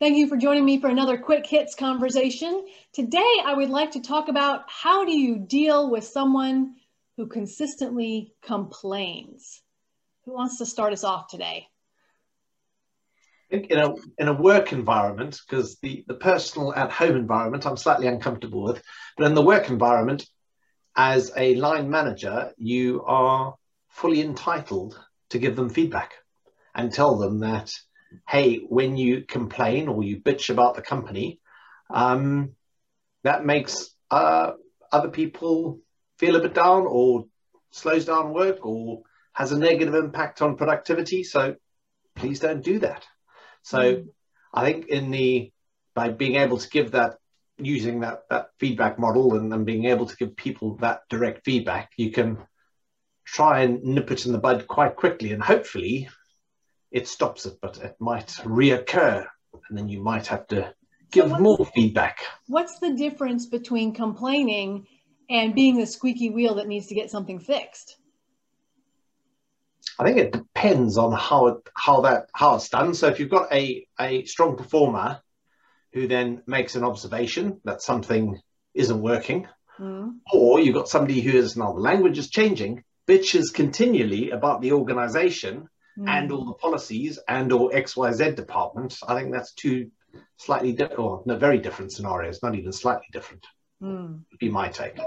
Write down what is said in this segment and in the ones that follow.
Thank you for joining me for another quick hits conversation. Today, I would like to talk about how do you deal with someone who consistently complains? Who wants to start us off today? in a in a work environment, because the the personal at home environment I'm slightly uncomfortable with, but in the work environment, as a line manager, you are fully entitled to give them feedback and tell them that, hey, when you complain or you bitch about the company, um, that makes uh, other people feel a bit down or slows down work or has a negative impact on productivity. So please don't do that. So mm. I think in the by being able to give that using that that feedback model and, and being able to give people that direct feedback, you can try and nip it in the bud quite quickly and hopefully it stops it, but it might reoccur and then you might have to give so more feedback. What's the difference between complaining and being the squeaky wheel that needs to get something fixed? I think it depends on how it, how that how it's done. So if you've got a a strong performer who then makes an observation that something isn't working, mm. or you've got somebody who is now the language is changing, bitches continually about the organization mm. and all the policies and or XYZ department. I think that's two slightly different or no, very different scenarios, not even slightly different. Mm. Would be my take.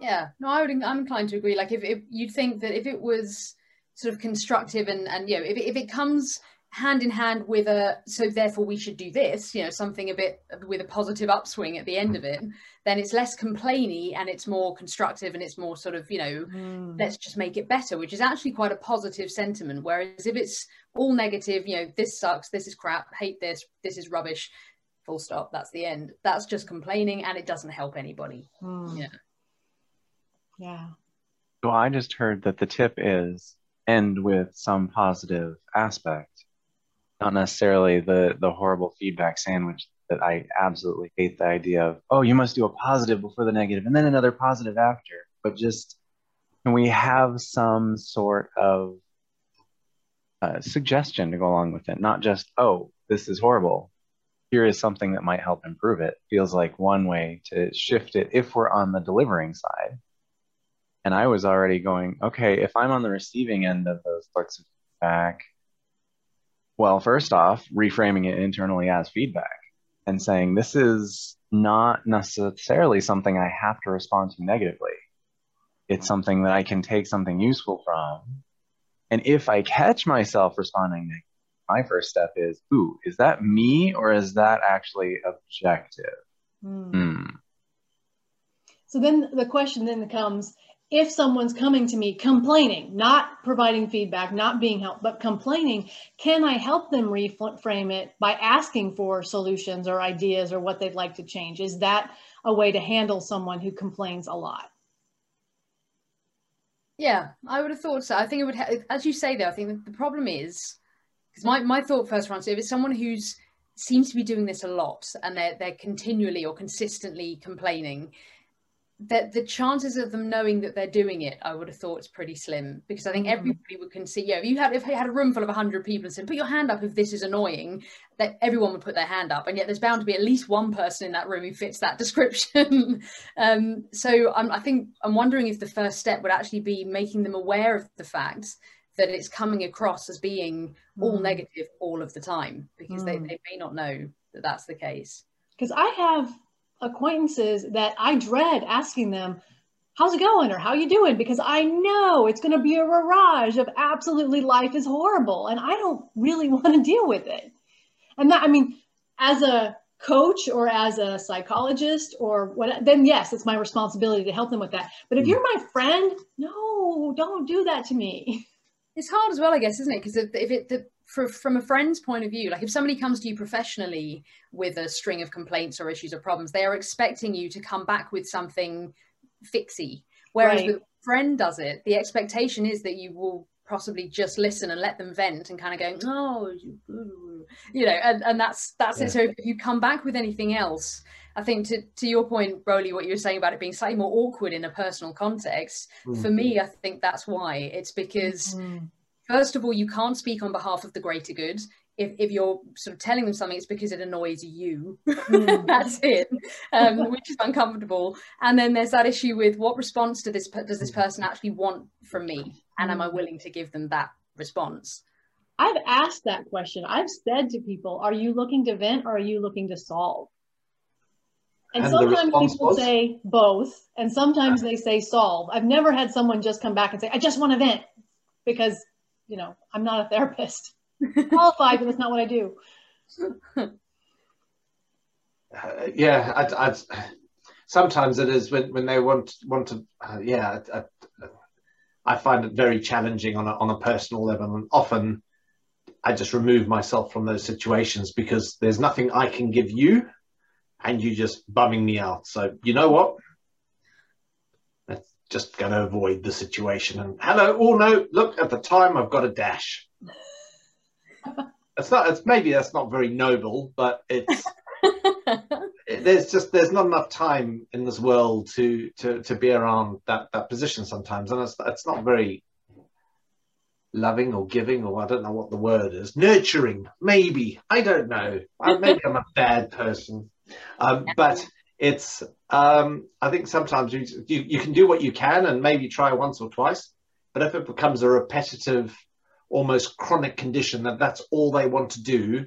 Yeah, no, I would. I'm inclined to agree. Like, if, if you'd think that if it was sort of constructive and and you know if if it comes hand in hand with a so therefore we should do this you know something a bit with a positive upswing at the end of it then it's less complainy and it's more constructive and it's more sort of you know mm. let's just make it better which is actually quite a positive sentiment. Whereas if it's all negative you know this sucks this is crap hate this this is rubbish full stop that's the end. That's just complaining and it doesn't help anybody. Mm. yeah. Yeah. So i just heard that the tip is end with some positive aspect, not necessarily the the horrible feedback sandwich that I absolutely hate the idea of. Oh, you must do a positive before the negative and then another positive after. But just can we have some sort of uh, suggestion to go along with it? Not just oh, this is horrible. Here is something that might help improve it. Feels like one way to shift it if we're on the delivering side and I was already going, okay, if I'm on the receiving end of those sorts of feedback, well, first off, reframing it internally as feedback and saying this is not necessarily something I have to respond to negatively. It's something that I can take something useful from. And if I catch myself responding my first step is, ooh, is that me or is that actually objective? Mm. Mm. So then the question then comes if someone's coming to me complaining, not providing feedback, not being helped, but complaining, can I help them reframe it by asking for solutions or ideas or what they'd like to change? Is that a way to handle someone who complains a lot? Yeah, I would have thought so. I think it would, ha- as you say, though, I think the problem is because my, my thought first round, so if it's someone who's seems to be doing this a lot and they're, they're continually or consistently complaining, that the chances of them knowing that they're doing it, I would have thought is pretty slim because I think mm-hmm. everybody would can see. Yeah, if you had if you had a room full of hundred people and said, "Put your hand up if this is annoying," that everyone would put their hand up, and yet there's bound to be at least one person in that room who fits that description. um, so I'm, I think I'm wondering if the first step would actually be making them aware of the fact that it's coming across as being all mm. negative all of the time because mm. they, they may not know that that's the case. Because I have acquaintances that I dread asking them, how's it going or how you doing? Because I know it's going to be a mirage of absolutely life is horrible and I don't really want to deal with it. And that, I mean, as a coach or as a psychologist or what, then yes, it's my responsibility to help them with that. But if hmm. you're my friend, no, don't do that to me. It's hard as well, I guess, isn't it? Because if, if it, the, for, from a friend's point of view, like if somebody comes to you professionally with a string of complaints or issues or problems, they are expecting you to come back with something fixy. Whereas right. with a friend does it, the expectation is that you will possibly just listen and let them vent and kind of go, oh, you know, and, and that's that's yeah. it. So if you come back with anything else, I think to, to your point, Rowley, what you were saying about it being slightly more awkward in a personal context, mm-hmm. for me, I think that's why. It's because mm-hmm first of all, you can't speak on behalf of the greater good. if, if you're sort of telling them something, it's because it annoys you. Mm. That's it, um, which is uncomfortable. And then there's that issue with what response do this does this person actually want from me, and am I mm. willing to give them that response? I've asked that question. I've said to people, "Are you looking to vent or are you looking to solve?" And, and sometimes people was? say both, and sometimes they say solve. I've never had someone just come back and say, "I just want to vent," because you know I'm not a therapist qualified, but that's not what I do. Uh, yeah, I'd, I'd, sometimes it is when, when they want want to. Uh, yeah, I, I, find it very challenging on a, on a personal level, and often I just remove myself from those situations because there's nothing I can give you, and you're just bumming me out. So you know what? Just going to avoid the situation. And hello, oh no, look at the time I've got a dash it's not. It's maybe that's not very noble, but it's. it, there's just there's not enough time in this world to to to be around that that position sometimes, and it's it's not very loving or giving or I don't know what the word is. Nurturing, maybe. I don't know. maybe I'm a bad person, um, but it's. Um, I think sometimes you, you you can do what you can and maybe try once or twice, but if it becomes a repetitive almost chronic condition that that's all they want to do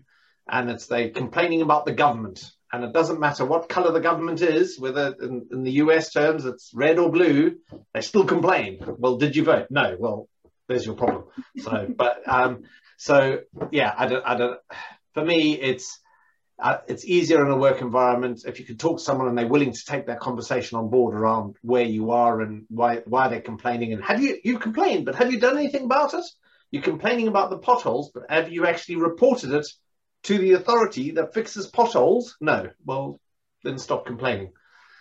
and it's they complaining about the government and it doesn't matter what color the government is whether in, in, the us terms it's red or blue they still complain. Well did you vote? No. Well there's your problem. So but um so yeah i don't i don't for me it's uh, it's easier in a work environment if you can talk to someone and they're willing to take that conversation on board around where you are and why why they're complaining and have you you complained but have you done anything about it you're complaining about the potholes, but have you actually reported it to the authority that fixes potholes? No. Well, then stop complaining.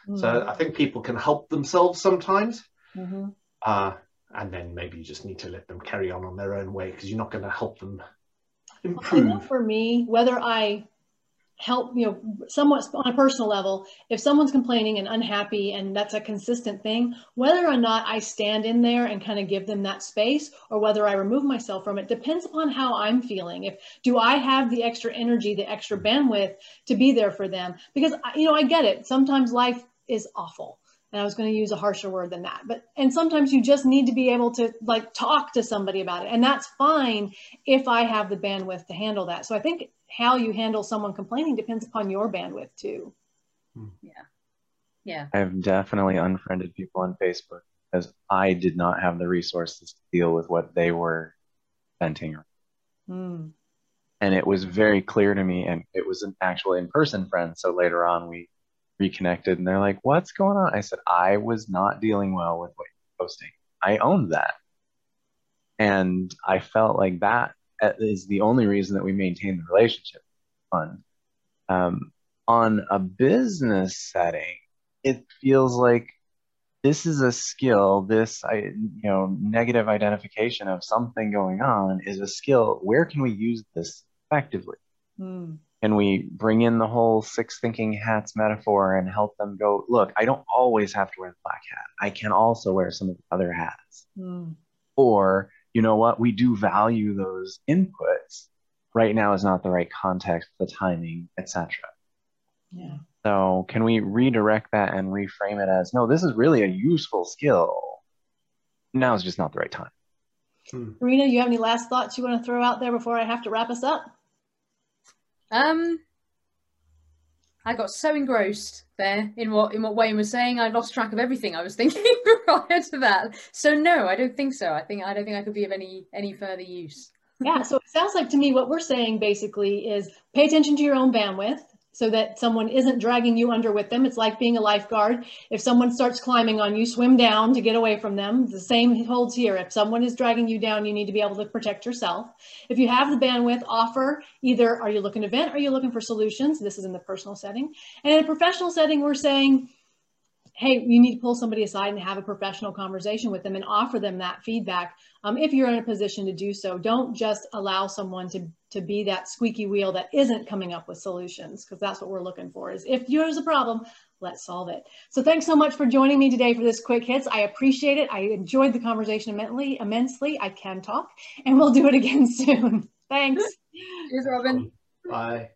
Mm-hmm. So I think people can help themselves sometimes. Mm-hmm. Uh, and then maybe you just need to let them carry on on their own way because you're not going to help them improve. For me, whether I help you know somewhat on a personal level if someone's complaining and unhappy and that's a consistent thing whether or not i stand in there and kind of give them that space or whether i remove myself from it depends upon how i'm feeling if do i have the extra energy the extra bandwidth to be there for them because you know i get it sometimes life is awful and I was going to use a harsher word than that. But and sometimes you just need to be able to like talk to somebody about it, and that's fine if I have the bandwidth to handle that. So I think how you handle someone complaining depends upon your bandwidth too. Hmm. Yeah. Yeah. I've definitely unfriended people on Facebook because I did not have the resources to deal with what they were venting. Mm. And it was very clear to me, and it was an actual in person friend. So later on, we reconnected and they're like, What's going on? I said, I was not dealing well with what you're posting. I owned that. And I felt like that is the only reason that we maintain the relationship. Fun. Um, on a business setting, it feels like this is a skill. This, I, you know, negative identification of something going on is a skill. Where can we use this effectively? Mm. Can we bring in the whole six thinking hats metaphor and help them go? Look, I don't always have to wear the black hat. I can also wear some of the other hats. Mm. Or you know what, we do value those inputs. Right now is not the right context, the timing, etc. Yeah. So can we redirect that and reframe it as no, this is really a useful skill. Now is just not the right time. Hmm. Karina, you have any last thoughts you want to throw out there before I have to wrap us up? Um, I got so engrossed there in what in what Wayne was saying, I lost track of everything I was thinking prior to that. So no, I don't think so. I think I don't think I could be of any any further use. yeah, so it sounds like to me what we're saying basically is pay attention to your own bandwidth so that someone isn't dragging you under with them. It's like being a lifeguard. If someone starts climbing on you, swim down to get away from them. The same holds here. If someone is dragging you down, you need to be able to protect yourself. If you have the bandwidth, offer either are you looking to vent are you looking for solutions? This is in the personal setting. And in a professional setting, we're saying, hey, you need to pull somebody aside and have a professional conversation with them and offer them that feedback um, if you're in a position to do so. Don't just allow someone to, to be that squeaky wheel that isn't coming up with solutions because that's what we're looking for is if there's a problem, let's solve it. So thanks so much for joining me today for this quick hits. I appreciate it. I enjoyed the conversation immensely. immensely. I can talk and we'll do it again soon. Thanks. Cheers, Robyn. Bye.